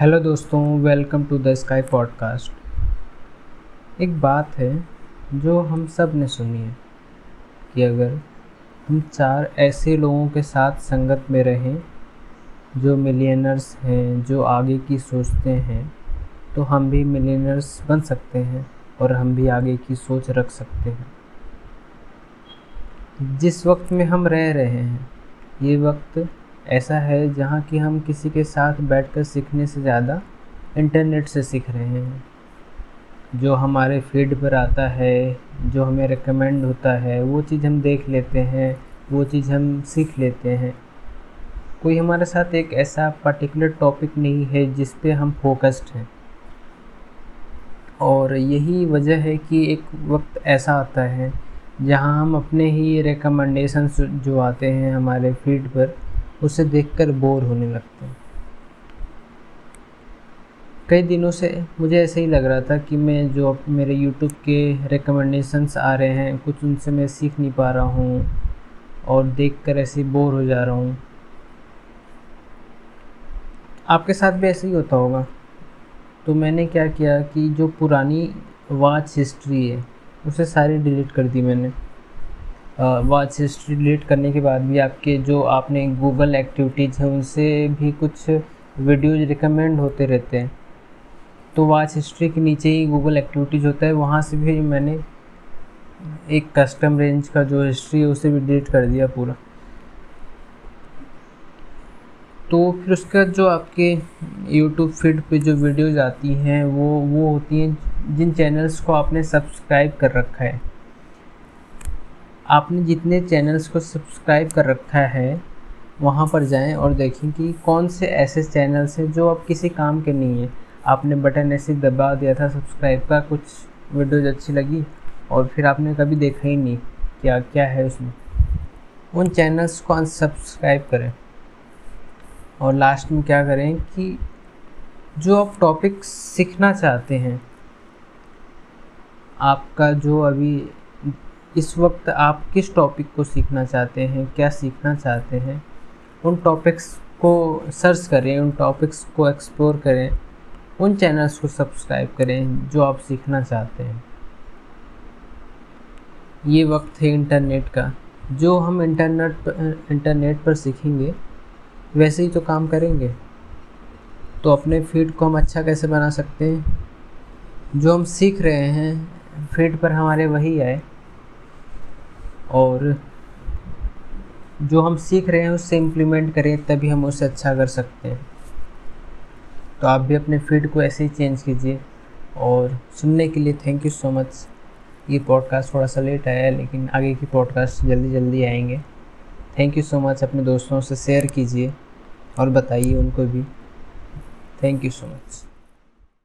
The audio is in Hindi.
हेलो दोस्तों, welcome to the Sky podcast. एक बात है जो हम सबने सुनी है कि अगर हम चार ऐसे लोगों के साथ संगत में रहें, जो मिलियनर्स हैं, जो आगे की सोचते हैं तो हम भी मिलियनर्स बन सकते हैं और हम भी आगे की सोच रख सकते हैं। जिस वक्त में हम रह रहे हैं, ये वक्त ऐसा है जहाँ कि हम किसी के साथ बैठकर सीखने से ज़्यादा इंटरनेट से सीख रहे हैं। जो हमारे फ़ीड पर आता है, जो हमें रिकमेंड होता है, वो चीज़ हम देख लेते हैं, वो चीज़ हम सीख लेते हैं। कोई हमारे साथ एक ऐसा पर्टिकुलर टॉपिक नहीं है जिस पे हम फोकस्ड हैं। और यही वजह है कि एक वक्त ऐसा आता है जहाँ हम अपने ही रिकमेंडेशंस जो आते हैं हमारे फ़ीड पर उसे देखकर बोर होने लगते हैं। कई दिनों से मुझे ऐसे ही लग रहा था कि मैं जो मेरे यूट्यूब के रिकमेंडेशंस आ रहे हैं, कुछ उनसे मैं सीख नहीं पा रहा हूँ और देख कर ऐसे बोर हो जा रहा हूँ। आपके साथ भी ऐसे ही होता होगा। तो मैंने क्या किया कि जो पुरानी वॉच हिस्ट्री है, उसे सारी डिलीट कर दी मैंने। वॉच हिस्ट्री डिलीट करने के बाद भी आपके जो आपने गूगल एक्टिविटीज़ हैं, उनसे भी कुछ वीडियोज़ रिकमेंड होते रहते हैं। तो वॉच हिस्ट्री के नीचे ही गूगल एक्टिविटीज़ होता है, वहाँ से भी मैंने एक कस्टम रेंज का जो हिस्ट्री है, उसे भी डिलीट कर दिया पूरा। तो फिर उसके बाद जो आपके यूट्यूब फ़ीड पे जो वीडियोज़ आती हैं, वो वो होती हैं जिन चैनल्स को आपने सब्सक्राइब कर रखा है। आपने जितने चैनल्स को सब्सक्राइब कर रखा है, वहाँ पर जाएँ और देखें कि कौन से ऐसे चैनल्स हैं जो अब किसी काम के नहीं हैं। आपने बटन ऐसे दबा दिया था सब्सक्राइब का, कुछ वीडियोज़ अच्छी लगी और फिर आपने कभी देखा ही नहीं क्या क्या है उसमें। उन चैनल्स को अनसब्सक्राइब करें। और लास्ट में क्या करें कि जो आप टॉपिक सीखना चाहते हैं, आपका जो अभी इस वक्त आप किस टॉपिक को सीखना चाहते हैं, क्या सीखना चाहते हैं? उन टॉपिक्स को सर्च करें, उन टॉपिक्स को एक्सप्लोर करें, उन चैनल्स को सब्सक्राइब करें जो आप सीखना चाहते हैं। ये वक्त है इंटरनेट का। जो हम इंटरनेट इंटरनेट पर सीखेंगे, वैसे ही तो काम करेंगे। तो अपने फ़ीड को हम अच्छा कैसे बना सकते हैं? जो हम सीख रहे हैं फ़ीड पर हमारे वही आए। और जो हम सीख रहे हैं उससे इम्प्लीमेंट करें, तभी हम उससे अच्छा कर सकते हैं। तो आप भी अपने फ़ीड को ऐसे ही चेंज कीजिए। और सुनने के लिए थैंक यू सो मच ये पॉडकास्ट थोड़ा सा लेट आया है, लेकिन आगे की पॉडकास्ट जल्दी जल्दी आएँगे। थैंक यू सो मच अपने दोस्तों से शेयर कीजिए और बताइए उनको भी। Thank you so much